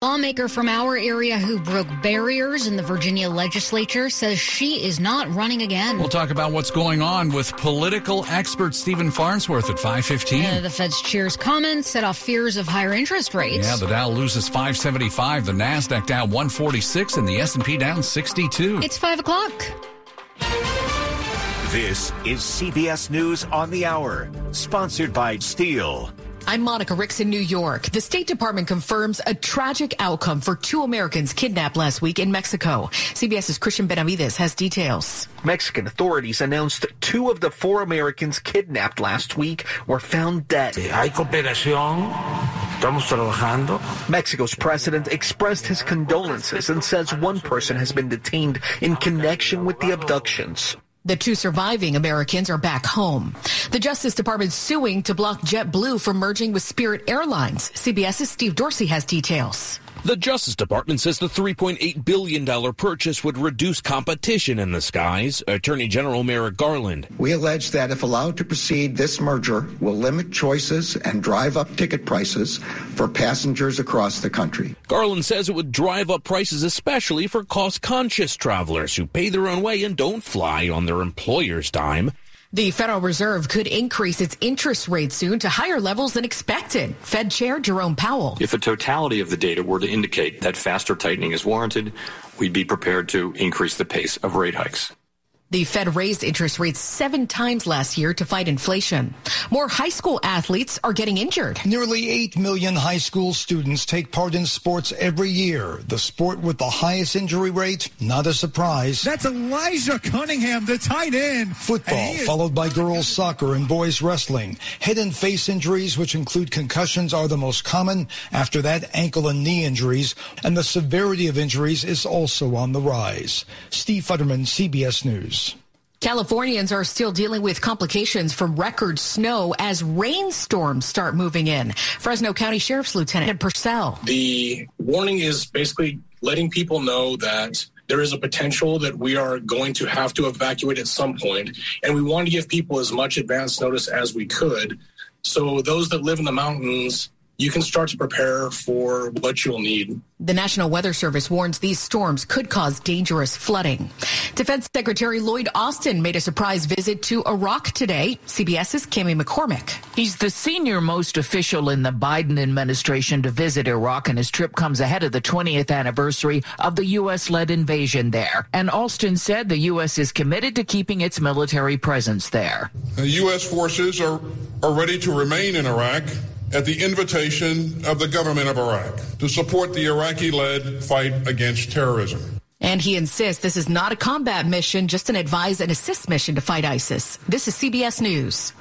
Lawmaker from our area who broke barriers in the Virginia legislature says she is not running again. We'll talk about what's going on with political expert Stephen Farnsworth at 515. Uh, the Fed's cheers comments set off fears of higher interest rates. Yeah, the Dow loses 575, the Nasdaq down 146, and the S&P down 62. It's 5 o'clock. This is CBS News on the Hour, sponsored by Steel. I'm Monica Ricks in New York. The State Department confirms a tragic outcome for two Americans kidnapped last week in Mexico. CBS's Christian Benavides has details. Mexican authorities announced two of the four Americans kidnapped last week were found dead. Hay cooperación. Estamos trabajando. Mexico's president expressed his condolences and says one person has been detained in connection with the abductions. The two surviving Americans are back home. The Justice Department suing to block JetBlue from merging with Spirit Airlines. CBS's Steve Dorsey has details. The Justice Department says the $3.8 billion purchase would reduce competition in the skies. Attorney General Merrick Garland. We allege that if allowed to proceed, this merger will limit choices and drive up ticket prices for passengers across the country. Garland says it would drive up prices, especially for cost conscious travelers who pay their own way and don't fly on their employer's dime. The Federal Reserve could increase its interest rate soon to higher levels than expected. Fed Chair Jerome Powell. If a totality of the data were to indicate that faster tightening is warranted, we'd be prepared to increase the pace of rate hikes. The Fed raised interest rates seven times last year to fight inflation. More high school athletes are getting injured. Nearly 8 million high school students take part in sports every year. The sport with the highest injury rate, not a surprise. That's Elijah Cunningham, the tight end. Football, followed by girls soccer and boys wrestling. Head and face injuries, which include concussions, are the most common. After that, ankle and knee injuries. And the severity of injuries is also on the rise. Steve Futterman, CBS News. Californians are still dealing with complications from record snow as rainstorms start moving in. Fresno County Sheriff's Lieutenant Purcell. The warning is basically letting people know that there is a potential that we are going to have to evacuate at some point, and we wanted to give people as much advance notice as we could. So those that live in the mountains you can start to prepare for what you'll need. The National Weather Service warns these storms could cause dangerous flooding. Defense Secretary Lloyd Austin made a surprise visit to Iraq today. CBS's Cami McCormick. He's the senior most official in the Biden administration to visit Iraq, and his trip comes ahead of the 20th anniversary of the U.S. led invasion there. And Austin said the U.S. is committed to keeping its military presence there. The U.S. forces are, are ready to remain in Iraq at the invitation of the government of Iraq to support the Iraqi led fight against terrorism. And he insists this is not a combat mission, just an advise and assist mission to fight ISIS. This is CBS News.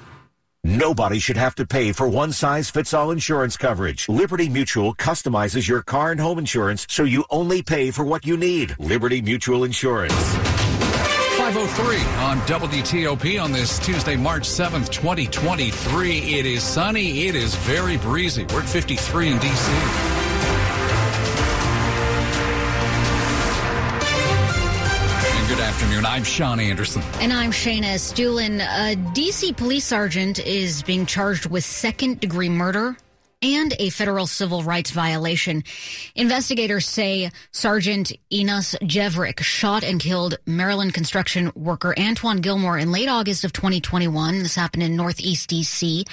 Nobody should have to pay for one size fits all insurance coverage. Liberty Mutual customizes your car and home insurance so you only pay for what you need. Liberty Mutual Insurance. 503 on WTOP on this Tuesday, March 7th, 2023. It is sunny. It is very breezy. We're at 53 in D.C. Good afternoon. I'm Sean Anderson. And I'm Shayna Estulin. A D.C. police sergeant is being charged with second degree murder and a federal civil rights violation. Investigators say Sergeant Enis Jevric shot and killed Maryland construction worker Antwan Gilmore in late August of 2021. This happened in Northeast DC.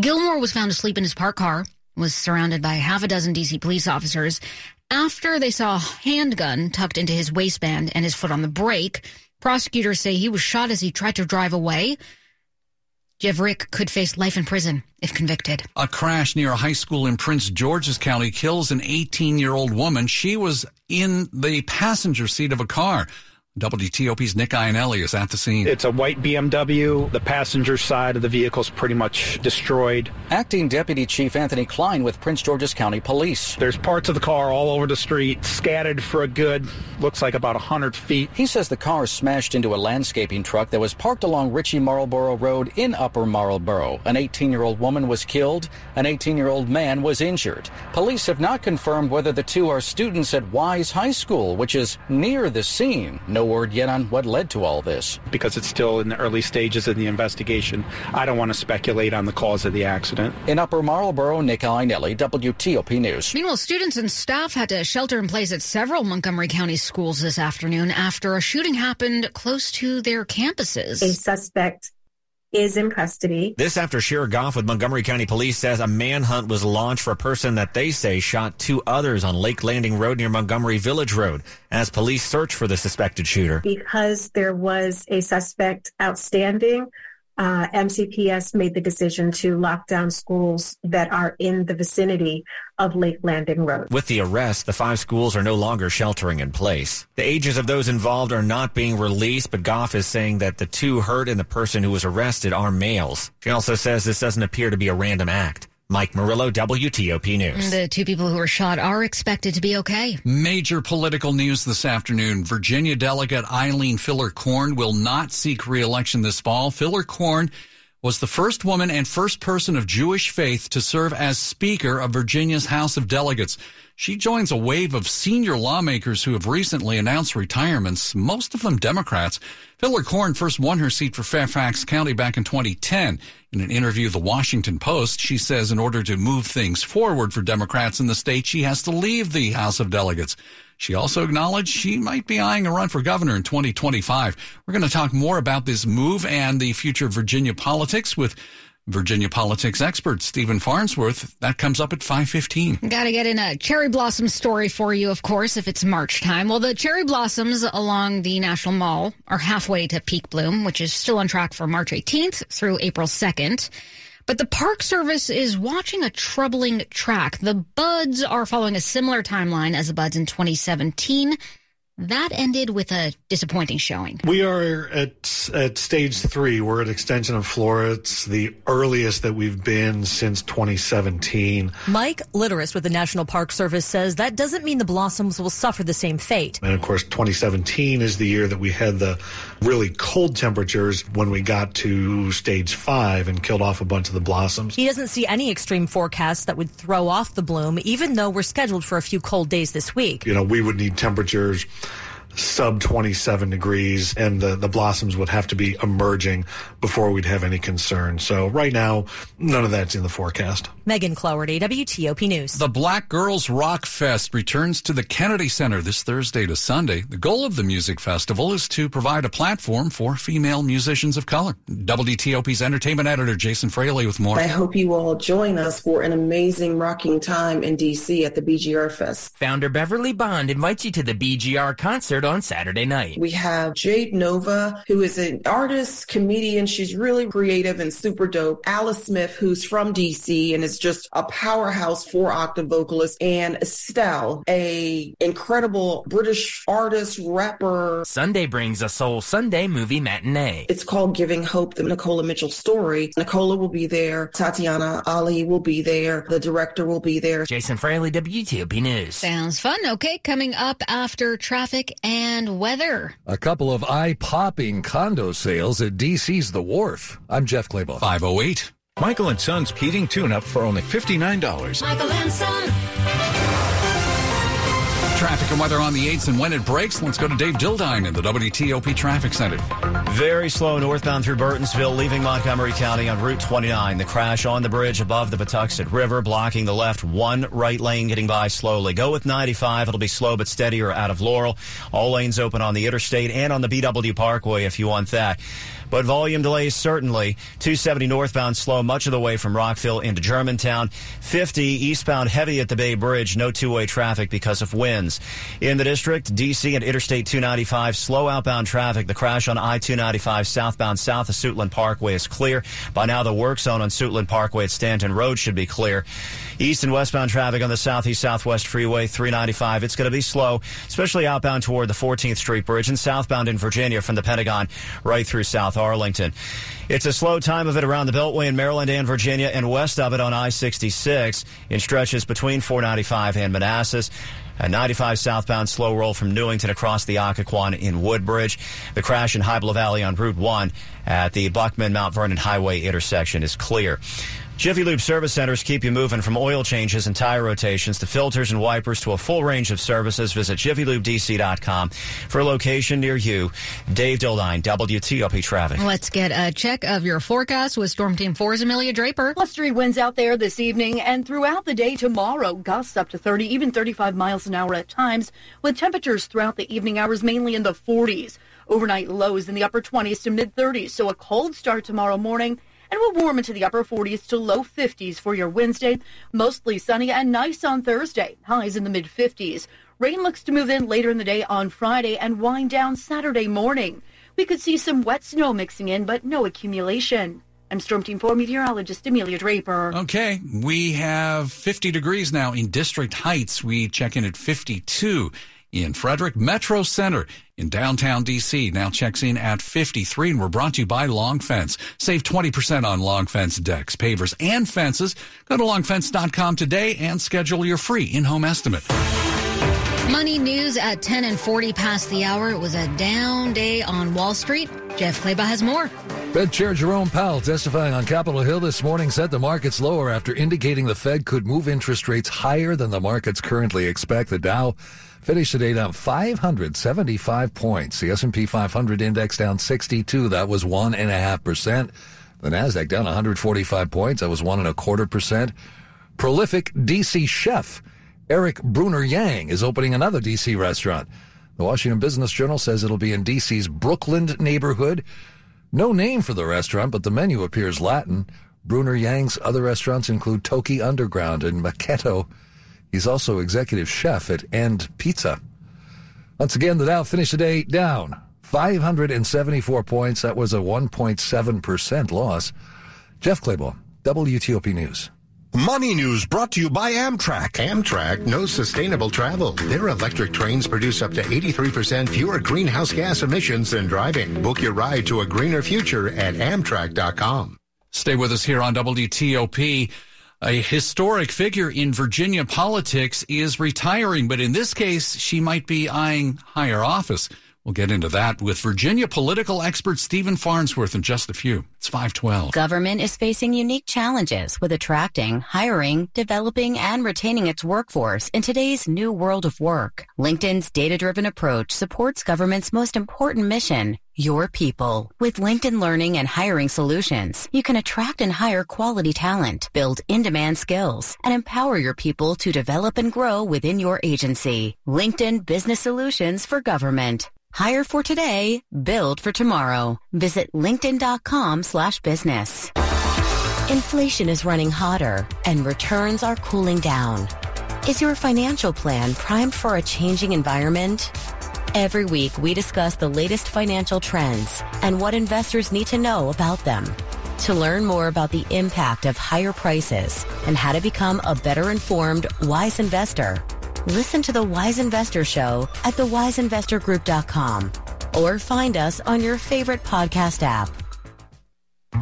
Gilmore was found asleep in his parked car, was surrounded by half a dozen DC police officers after they saw a handgun tucked into his waistband and his foot on the brake. Prosecutors say he was shot as he tried to drive away. Jevric could face life in prison if convicted. A crash near a high school in Prince George's County kills an 18 year old woman. She was in the passenger seat of a car. WTOP's Nick Iannelli is at the scene. It's a white BMW. The passenger side of the vehicle is pretty much destroyed. Acting Deputy Chief Anthony Klein with Prince George's County Police. There's parts of the car all over the street, scattered for a good, looks like about 100 feet. He says the car smashed into a landscaping truck that was parked along Ritchie Marlboro Road in Upper Marlboro. An 18 year old woman was killed. An 18 year old man was injured. Police have not confirmed whether the two are students at Wise High School, which is near the scene. No no word yet on what led to all this. Because it's still in the early stages of the investigation, I don't want to speculate on the cause of the accident. In Upper Marlboro, Nick Iannelli, WTOP News. Meanwhile, students and staff had to shelter in place at several Montgomery County schools this afternoon after a shooting happened close to their campuses. A suspect is in custody. This after Sheriff Goff with Montgomery County Police says a manhunt was launched for a person that they say shot two others on Lake Landing Road near Montgomery Village Road as police search for the suspected shooter. Because there was a suspect outstanding, uh, MCPS made the decision to lock down schools that are in the vicinity of Lake Landing Road. With the arrest, the five schools are no longer sheltering in place. The ages of those involved are not being released, but Goff is saying that the two hurt and the person who was arrested are males. She also says this doesn't appear to be a random act. Mike Murillo, WTOP News. The two people who were shot are expected to be okay. Major political news this afternoon. Virginia delegate Eileen Filler-Corn will not seek reelection this fall. Filler-Corn was the first woman and first person of Jewish faith to serve as Speaker of Virginia's House of Delegates. She joins a wave of senior lawmakers who have recently announced retirements, most of them Democrats. Filler-Corn first won her seat for Fairfax County back in 2010. In an interview with the Washington Post, she says in order to move things forward for Democrats in the state, she has to leave the House of Delegates. She also acknowledged she might be eyeing a run for governor in 2025. We're going to talk more about this move and the future of Virginia politics with Virginia politics expert Stephen Farnsworth. That comes up at 5:15. Got to get in a cherry blossom story for you, of course, if it's March time. Well, the cherry blossoms along the National Mall are halfway to peak bloom, which is still on track for March 18th through April 2nd. But the Park Service is watching a troubling track. The buds are following a similar timeline as the buds in 2017. That ended with a disappointing showing. We are at at stage three. We're at extension of florets. It's the earliest that we've been since 2017. Mike Litterst with the National Park Service says that doesn't mean the blossoms will suffer the same fate. And of course, 2017 is the year that we had the really cold temperatures when we got to stage five and killed off a bunch of the blossoms. He doesn't see any extreme forecasts that would throw off the bloom, even though we're scheduled for a few cold days this week. You know, we would need temperatures sub 27 degrees and the, the blossoms would have to be emerging before we'd have any concern. So right now, none of that's in the forecast. Megan Cloherty, WTOP News. The Black Girls Rock Fest returns to the Kennedy Center this Thursday to Sunday. The goal of the music festival is to provide a platform for female musicians of color. WTOP's entertainment editor Jason Fraley with more. I hope you all join us for an amazing rocking time in DC at the BGR Fest. Founder Beverly Bond invites you to the BGR concert on Saturday night. We have Jade Novah, who is an artist, comedian. She's really creative and super dope. Alice Smith, who's from DC and is just a powerhouse four octave vocalist, and Estelle, a incredible British artist, rapper. Sunday brings a Soul Sunday movie matinee. It's called Giving Hope, the Nicola Mitchell story. Nicola will be there. Tatyana Ali will be there. The director will be there. Jason Fraley, WTOP News. Sounds fun. Okay, coming up after traffic and weather. A couple of eye-popping condo sales at DC's The Wharf. I'm Jeff Clabaugh. 508. Michael and Son's heating tune-up for only $59. Michael and Son. Traffic and weather on the 8s and when it breaks. Let's go to Dave Dildine in the WTOP Traffic Center. Very slow northbound through Burtonsville, leaving Montgomery County on Route 29. The crash on the bridge above the Patuxent River, blocking the left one right lane getting by slowly. Go with 95. It'll be slow but steady or out of Laurel. All lanes open on the interstate and on the BW Parkway if you want that. But volume delays certainly. 270 northbound slow much of the way from Rockville into Germantown. 50 eastbound heavy at the Bay Bridge. No two-way traffic because of winds. In the district, DC and Interstate 295 slow outbound traffic. The crash on I-295 southbound south of Suitland Parkway is clear. By now the work zone on Suitland Parkway at Stanton Road should be clear. East and westbound traffic on the southeast southwest freeway 395. It's going to be slow, especially outbound toward the 14th Street Bridge and southbound in Virginia from the Pentagon right through South Arlington. It's a slow time of it around the Beltway in Maryland and Virginia and west of it on I-66 in stretches between 495 and Manassas. A 95 southbound slow roll from Newington across the Occoquan in Woodbridge. The crash in Hybla Valley on Route 1 at the Buckman Mount Vernon Highway intersection is clear. Jiffy Lube service centers keep you moving from oil changes and tire rotations to filters and wipers to a full range of services. Visit JiffyLubeDC.com for a location near you. Dave Dildine, WTOP Traffic. Let's get a check of your forecast with Storm Team 4's Amelia Draper. Blustery winds out there this evening and throughout the day tomorrow. Gusts up to 30, even 35 miles an hour at times, with temperatures throughout the evening hours mainly in the 40s. Overnight lows in the upper 20s to mid 30s, so a cold start tomorrow morning and will warm into the upper 40s to low 50s for your Wednesday. Mostly sunny and nice on Thursday. Highs in the mid 50s. Rain looks to move in later in the day on Friday and wind down Saturday morning. We could see some wet snow mixing in, but no accumulation. I'm Storm Team 4 meteorologist Amelia Draper. Okay, we have 50 degrees now in District Heights. We check in at 52 in Frederick Metro Center in downtown DC now checks in at 53 and we're brought to you by Long Fence. Save 20% on Long Fence decks, pavers, and fences. Go to longfence.com today and schedule your free in-home estimate. Money news at 10 and 40 past the hour. It was a down day on Wall Street. Jeff Clabaugh has more. Fed Chair Jerome Powell testifying on Capitol Hill this morning said the markets lower after indicating the Fed could move interest rates higher than the markets currently expect. The Dow Finished today down 575 points. The S&P 500 index down 62. That was one and a half percent. The Nasdaq down 145 points. That was one and a quarter percent. Prolific DC chef Erik Bruner Yang is opening another DC restaurant. The Washington Business Journal says it'll be in DC's Brooklyn neighborhood. No name for the restaurant, but the menu appears Latin. Bruner Yang's other restaurants include Toki Underground and Maketto He's also executive chef at End Pizza. Once again, the Dow finished the day down 574 points. That was a 1.7% loss. Jeff Clabaugh, WTOP News. Money News brought to you by Amtrak. Amtrak knows sustainable travel. Their electric trains produce up to 83% fewer greenhouse gas emissions than driving. Book your ride to a greener future at Amtrak.com. Stay with us here on WTOP a historic figure in Virginia politics is retiring, but in this case, she might be eyeing higher office. We'll get into that with Virginia political expert Stephen Farnsworth in just a few. It's 512. Government is facing unique challenges with attracting, hiring, developing, and retaining its workforce in today's new world of work. LinkedIn's data-driven approach supports government's most important mission, your people. With LinkedIn Learning and Hiring Solutions, you can attract and hire quality talent, build in-demand skills, and empower your people to develop and grow within your agency. LinkedIn Business Solutions for Government. Hire for today, build for tomorrow. Visit linkedin.com slash business. Inflation is running hotter and returns are cooling down. Is your financial plan primed for a changing environment? Every week, we discuss the latest financial trends and what investors need to know about them. To learn more about the impact of higher prices and how to become a better informed, wise investor, Listen to The Wise Investor Show at thewiseinvestorgroup.com or find us on your favorite podcast app.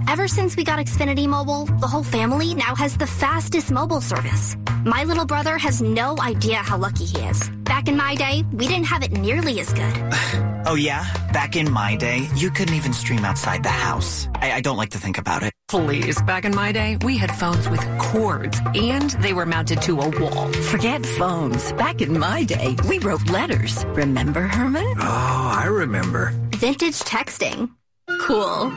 Ever since we got Xfinity Mobile, the whole family now has the fastest mobile service. My little brother has no idea how lucky he is. Back in my day, we didn't have it nearly as good. oh, yeah? Back in my day, you couldn't even stream outside the house. I, I don't like to think about it. Please, back in my day, we had phones with cords and they were mounted to a wall. Forget phones. Back in my day, we wrote letters. Remember, Herman? Oh, I remember. Vintage texting. Cool.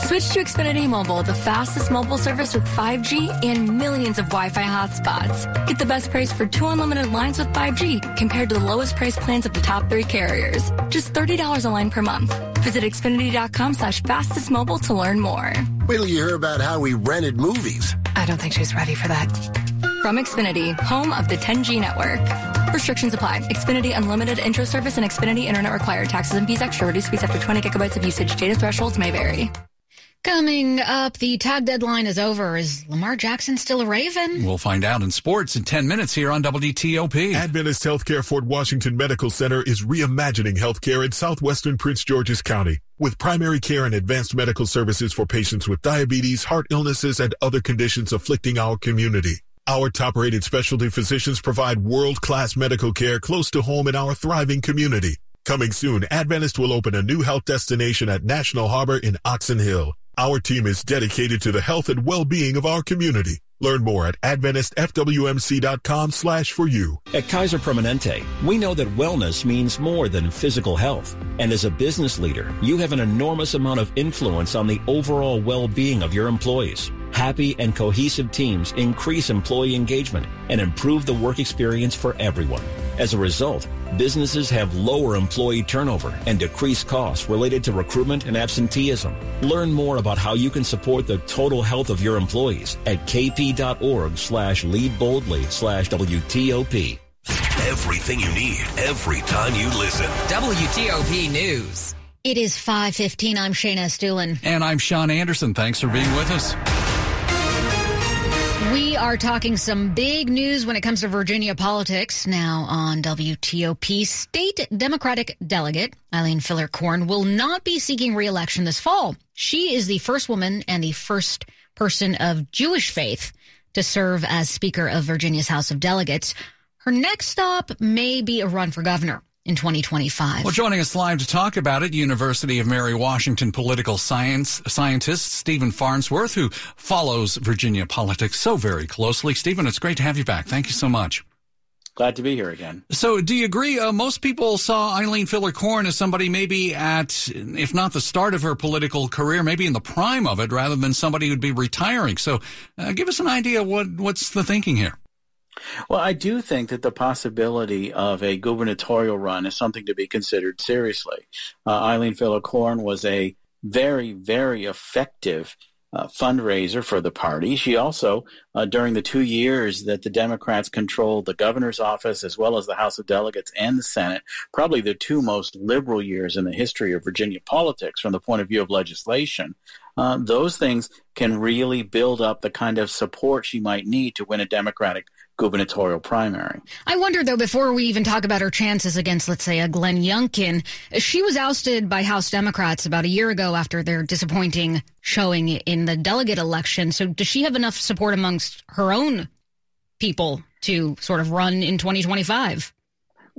Switch to Xfinity Mobile, the fastest mobile service with 5G and millions of Wi-Fi hotspots. Get the best price for two unlimited lines with 5G compared to the lowest price plans of the top three carriers. Just $30 a line per month. Visit Xfinity.com slash fastest mobile to learn more. Wait till you hear about how we rented movies. I don't think she's ready for that. From Xfinity, home of the 10G network. Restrictions apply. Xfinity Unlimited Intro Service and Xfinity Internet required. Taxes and fees extra. Reduced speeds after 20 gigabytes of usage. Data thresholds may vary. Coming up, the tag deadline is over. Is Lamar Jackson still a Raven? We'll find out in sports in 10 minutes here on WTOP. Adventist Healthcare Fort Washington Medical Center is reimagining healthcare in southwestern Prince George's County with primary care and advanced medical services for patients with diabetes, heart illnesses, and other conditions afflicting our community. Our top rated specialty physicians provide world class medical care close to home in our thriving community. Coming soon, Adventist will open a new health destination at National Harbor in Oxon Hill. Our team is dedicated to the health and well-being of our community. Learn more at AdventistFWMC.com slash for you. At Kaiser Permanente, we know that wellness means more than physical health. And as a business leader, you have an enormous amount of influence on the overall well-being of your employees. Happy and cohesive teams increase employee engagement and improve the work experience for everyone. As a result, businesses have lower employee turnover and decreased costs related to recruitment and absenteeism. Learn more about how you can support the total health of your employees at kp.org slash lead boldly slash WTOP. Everything you need every time you listen. WTOP News. It is 5.15. I'm Shayna Estulin. And I'm Sean Anderson. Thanks for being with us. Are talking some big news when it comes to Virginia politics now on WTOP. State Democratic delegate Eileen Filler Corn will not be seeking reelection this fall. She is the first woman and the first person of Jewish faith to serve as Speaker of Virginia's House of Delegates. Her next stop may be a run for governor in 2025. Well, joining us live to talk about it, University of Mary Washington political science scientist Stephen Farnsworth, who follows Virginia politics so very closely. Stephen, it's great to have you back. Thank you so much. Glad to be here again. So, do you agree? Uh, most people saw Eileen Filler Corn as somebody maybe at, if not the start of her political career, maybe in the prime of it, rather than somebody who'd be retiring. So, uh, give us an idea what what's the thinking here. Well, I do think that the possibility of a gubernatorial run is something to be considered seriously. Uh, Eileen Filler Corn was a very, very effective uh, fundraiser for the party. She also, uh, during the two years that the Democrats controlled the governor's office as well as the House of Delegates and the Senate, probably the two most liberal years in the history of Virginia politics from the point of view of legislation, uh, those things can really build up the kind of support she might need to win a Democratic gubernatorial primary. I wonder, though, before we even talk about her chances against, let's say, a Glenn Youngkin, she was ousted by House Democrats about a year ago after their disappointing showing in the delegate election. So, does she have enough support amongst her own people to sort of run in 2025?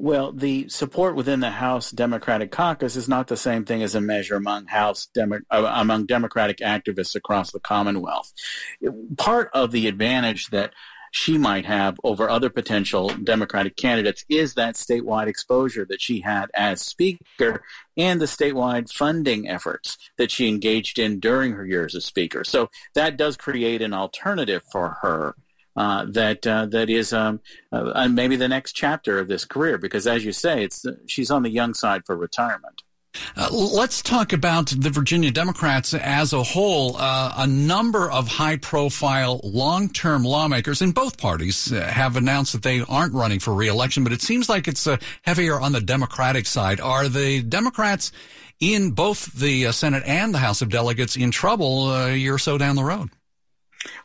Well, the support within the House Democratic Caucus is not the same thing as a measure among House Demo- uh, among Democratic activists across the Commonwealth. Part of the advantage that she might have over other potential Democratic candidates is that statewide exposure that she had as Speaker and the statewide funding efforts that she engaged in during her years as Speaker. So that does create an alternative for her. Uh, that uh, that is um, uh, maybe the next chapter of this career because, as you say, it's she's on the young side for retirement. Uh, let's talk about the Virginia Democrats as a whole. Uh, a number of high profile long term lawmakers in both parties uh, have announced that they aren't running for reelection, but it seems like it's uh, heavier on the Democratic side. Are the Democrats in both the uh, Senate and the House of Delegates in trouble a year or so down the road?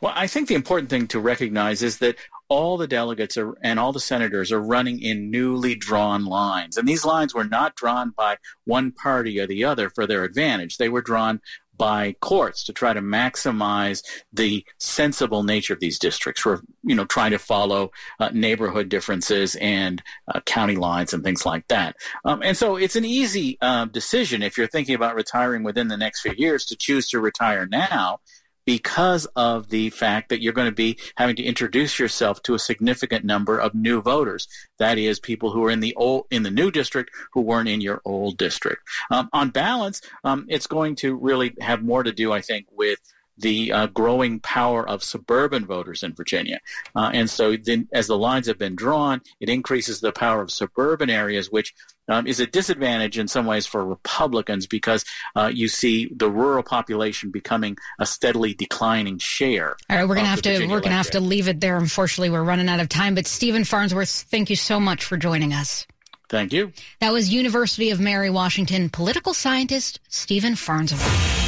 Well, I think the important thing to recognize is that all the delegates are, and all the senators are running in newly drawn lines. And these lines were not drawn by one party or the other for their advantage. They were drawn by courts to try to maximize the sensible nature of these districts. We're, you know, trying to follow uh, neighborhood differences and uh, county lines and things like that. Um, and so it's an easy uh, decision if you're thinking about retiring within the next few years to choose to retire now because of the fact that you're going to be having to introduce yourself to a significant number of new voters. That is, people who are in the old in the new district who weren't in your old district. Um, on balance, um, it's going to really have more to do, I think, with the uh, growing power of suburban voters in Virginia. Uh, and so then as the lines have been drawn, it increases the power of suburban areas, which um, is a disadvantage in some ways for Republicans because uh, you see the rural population becoming a steadily declining share. All right, we're gonna have to Virginia we're gonna have to leave it there. Unfortunately, we're running out of time. But Stephen Farnsworth, thank you so much for joining us. Thank you. That was University of Mary Washington political scientist Stephen Farnsworth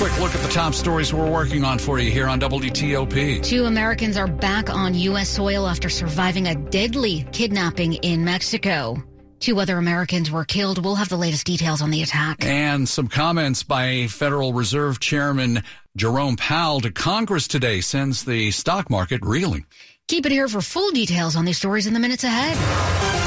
quick look at the top stories we're working on for you here on WTOP. Two Americans are back on U.S. soil after surviving a deadly kidnapping in Mexico. Two other Americans were killed. We'll have the latest details on the attack. And some comments by Federal Reserve Chairman Jerome Powell to Congress today sends the stock market reeling. Keep it here for full details on these stories in the minutes ahead.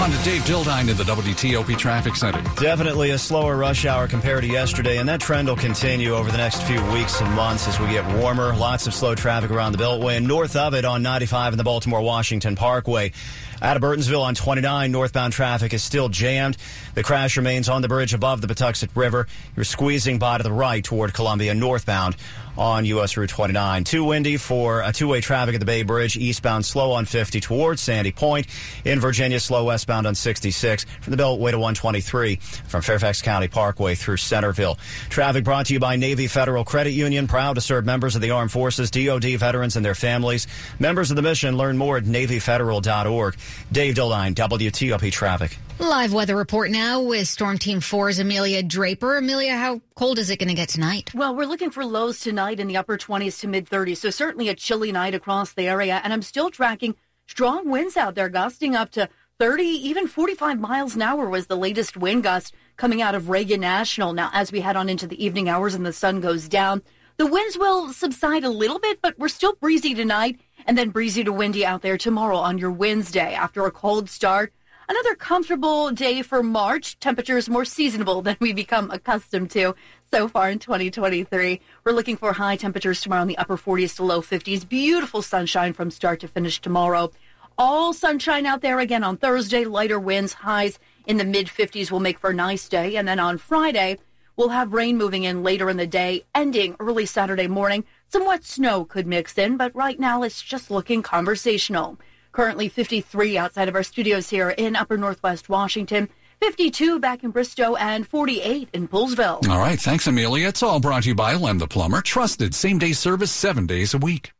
On to Dave Dildine in the WTOP Traffic Center. Definitely a slower rush hour compared to yesterday, and that trend will continue over the next few weeks and months as we get warmer. Lots of slow traffic around the Beltway and north of it on 95 and the Baltimore Washington Parkway. Out of Burtonsville on 29, northbound traffic is still jammed. The crash remains on the bridge above the Patuxent River. You're squeezing by to the right toward Columbia northbound on U.S. Route 29. Too windy for a two-way traffic at the Bay Bridge, eastbound slow on 50 towards Sandy Point. In Virginia, slow westbound on 66 from the Beltway to 123 from Fairfax County Parkway through Centreville. Traffic brought to you by Navy Federal Credit Union, proud to serve members of the armed forces, DoD veterans, and their families. Members of the mission learn more at NavyFederal.org. Dave Dildine, WTOP Traffic. Live weather report now with Storm Team 4's Amelia Draper. Amelia, how cold is it going to get tonight? Well, we're looking for lows tonight in the upper 20s to mid 30s, so certainly a chilly night across the area. And I'm still tracking strong winds out there, gusting up to 30, even 45 miles an hour was the latest wind gust coming out of Reagan National. Now, as we head on into the evening hours and the sun goes down, the winds will subside a little bit, but we're still breezy tonight and then breezy to windy out there tomorrow on your Wednesday after a cold start. Another comfortable day for March. Temperatures more seasonable than we become accustomed to so far in 2023. We're looking for high temperatures tomorrow in the upper 40s to low 50s. Beautiful sunshine from start to finish tomorrow. All sunshine out there again on Thursday. Lighter winds, highs in the mid 50s will make for a nice day. And then on Friday, we'll have rain moving in later in the day, ending early Saturday morning. Some wet snow could mix in, but right now it's just looking conversational. Currently 53 outside of our studios here in upper northwest Washington. 52 back in Bristow and 48 in Poolesville. All right. Thanks, Amelia. It's all brought to you by Len the Plumber. Trusted same day service seven days a week.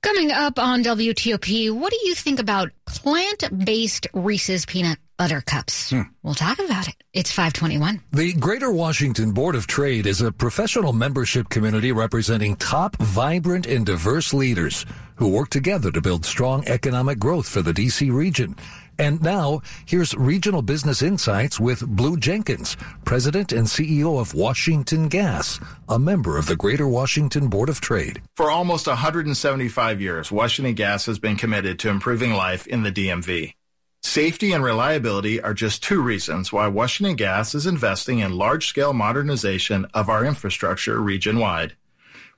Coming up on WTOP, what do you think about plant based Reese's peanut butter cups? Hmm. We'll talk about it. It's 521. The Greater Washington Board of Trade is a professional membership community representing top, vibrant, and diverse leaders who work together to build strong economic growth for the D.C. region. And now, here's Regional Business Insights with Blue Jenkins, President and CEO of Washington Gas, a member of the Greater Washington Board of Trade. For almost 175 years, Washington Gas has been committed to improving life in the DMV. Safety and reliability are just two reasons why Washington Gas is investing in large-scale modernization of our infrastructure region-wide.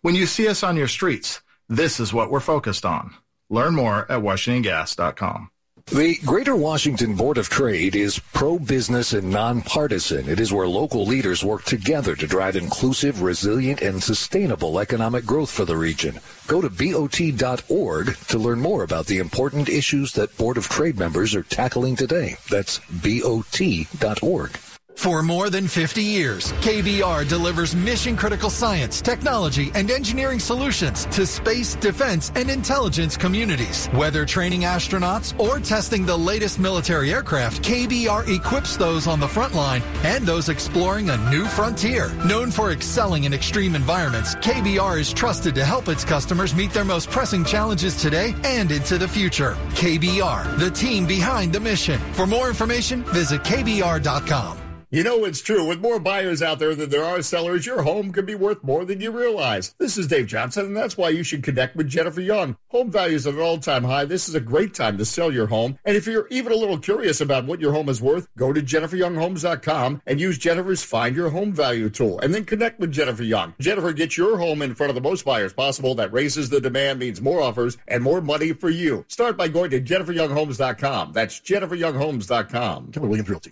When you see us on your streets, this is what we're focused on. Learn more at WashingtonGas.com. The Greater Washington Board of Trade is pro-business and nonpartisan. It is where local leaders work together to drive inclusive, resilient, and sustainable economic growth for the region. Go to BOT.org to learn more about the important issues that Board of Trade members are tackling today. That's BOT.org. For more than 50 years, KBR delivers mission critical science, technology, and engineering solutions to space, defense, and intelligence communities. Whether training astronauts or testing the latest military aircraft, KBR equips those on the front line and those exploring a new frontier. Known for excelling in extreme environments, KBR is trusted to help its customers meet their most pressing challenges today and into the future. KBR, the team behind the mission. For more information, visit KBR.com. You know it's true. With more buyers out there than there are sellers, your home could be worth more than you realize. This is Dave Johnson, and that's why you should connect with Jennifer Young. Home values are at an all-time high. This is a great time to sell your home. And if you're even a little curious about what your home is worth, go to jenniferyounghomes.com and use Jennifer's Find Your Home Value tool, and then connect with Jennifer Young. Jennifer gets your home in front of the most buyers possible. That raises the demand, means more offers and more money for you. Start by going to jenniferyounghomes.com. That's jenniferyounghomes.com. Keller Williams Realty,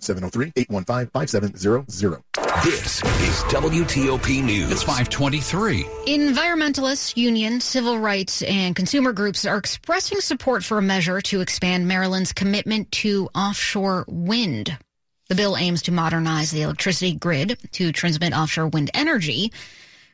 703-815-5700. This is WTOP News. It's 523. Environmentalists, unions, civil rights, and consumer groups are expressing support for a measure to expand Maryland's commitment to offshore wind. The bill aims to modernize the electricity grid to transmit offshore wind energy.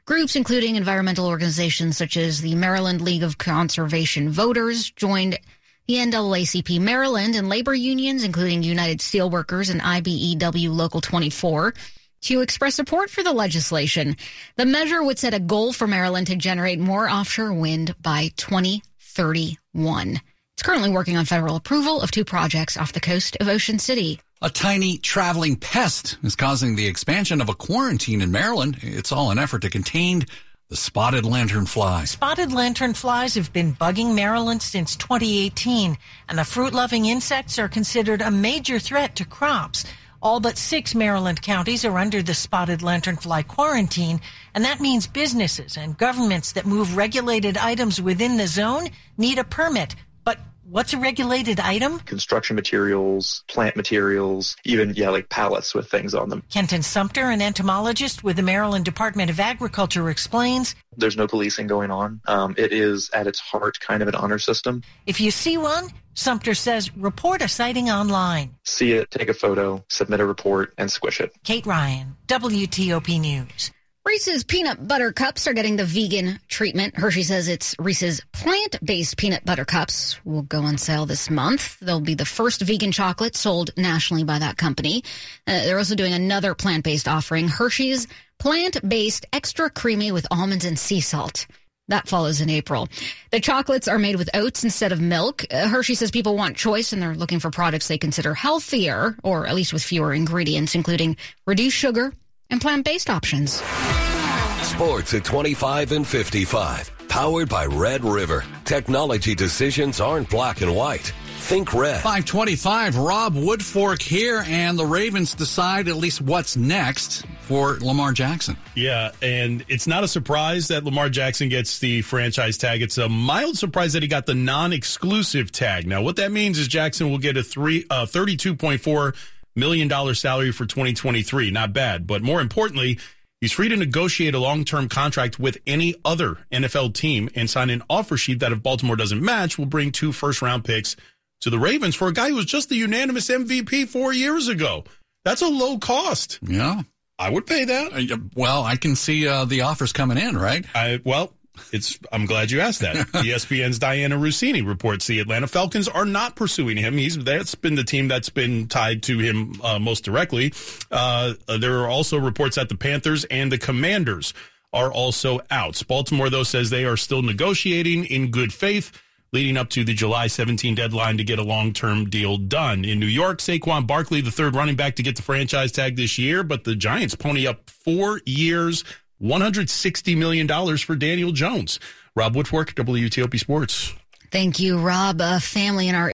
Groups, including environmental organizations such as the Maryland League of Conservation Voters, joined the NAACP Maryland and labor unions, including United Steelworkers and IBEW Local 24, to express support for the legislation. The measure would set a goal for Maryland to generate more offshore wind by 2031. It's currently working on federal approval of two projects off the coast of Ocean City. A tiny traveling pest is causing the expansion of a quarantine in Maryland. It's all an effort to contain spotted lanternfly. Spotted lanternflies have been bugging Maryland since 2018, and the fruit loving insects are considered a major threat to crops. All but six Maryland counties are under the spotted lanternfly quarantine, and that means businesses and governments that move regulated items within the zone need a permit. What's a regulated item? Construction materials, plant materials, even, yeah, like pallets with things on them. Kenton Sumter, an entomologist with the Maryland Department of Agriculture, explains There's no policing going on. Um, it is at its heart kind of an honor system. if you see one, Sumter says report a sighting online. See it, take a photo, submit a report, and squish it. Kate Ryan, WTOP News. Reese's peanut butter cups are getting the vegan treatment. Hershey says it's Reese's plant-based peanut butter cups will go on sale this month. They'll be the first vegan chocolate sold nationally by that company. Uh, they're also doing another plant-based offering, Hershey's plant-based extra creamy with almonds and sea salt. That follows in April. The chocolates are made with oats instead of milk. Uh, Hershey says people want choice and they're looking for products they consider healthier, or at least with fewer ingredients, including reduced sugar and plant-based options. Sports at 25 and 55. Powered by Red River. Technology decisions aren't black and white. Think red. 525, Rob Woodfork here, and the Ravens decide at least what's next for Lamar Jackson. Yeah, and it's not a surprise that Lamar Jackson gets the franchise tag. It's a mild surprise that he got the non-exclusive tag. Now, what that means is Jackson will get a three uh, thirty-two point four million dollar salary for 2023. Not bad, but more importantly, he's free to negotiate a long-term contract with any other NFL team and sign an offer sheet that if Baltimore doesn't match, will bring two first-round picks to the Ravens for a guy who was just the unanimous MVP four years ago. That's a low cost. Yeah. I would pay that. Uh, well, I can see uh, the offers coming in, right? I well, it's. I'm glad you asked that. ESPN's Dianna Russini reports the Atlanta Falcons are not pursuing him. He's that's been the team that's been tied to him uh, most directly. Uh, there are also reports that the Panthers and the Commanders are also out. Baltimore though says they are still negotiating in good faith. Leading up to the July 17 deadline to get a long-term deal done. In New York, Saquon Barkley, the third running back to get the franchise tag this year, but the Giants pony up four years, $160 million for Daniel Jones. Rob Woodfork, WTOP Sports. Thank you, Rob. A family in our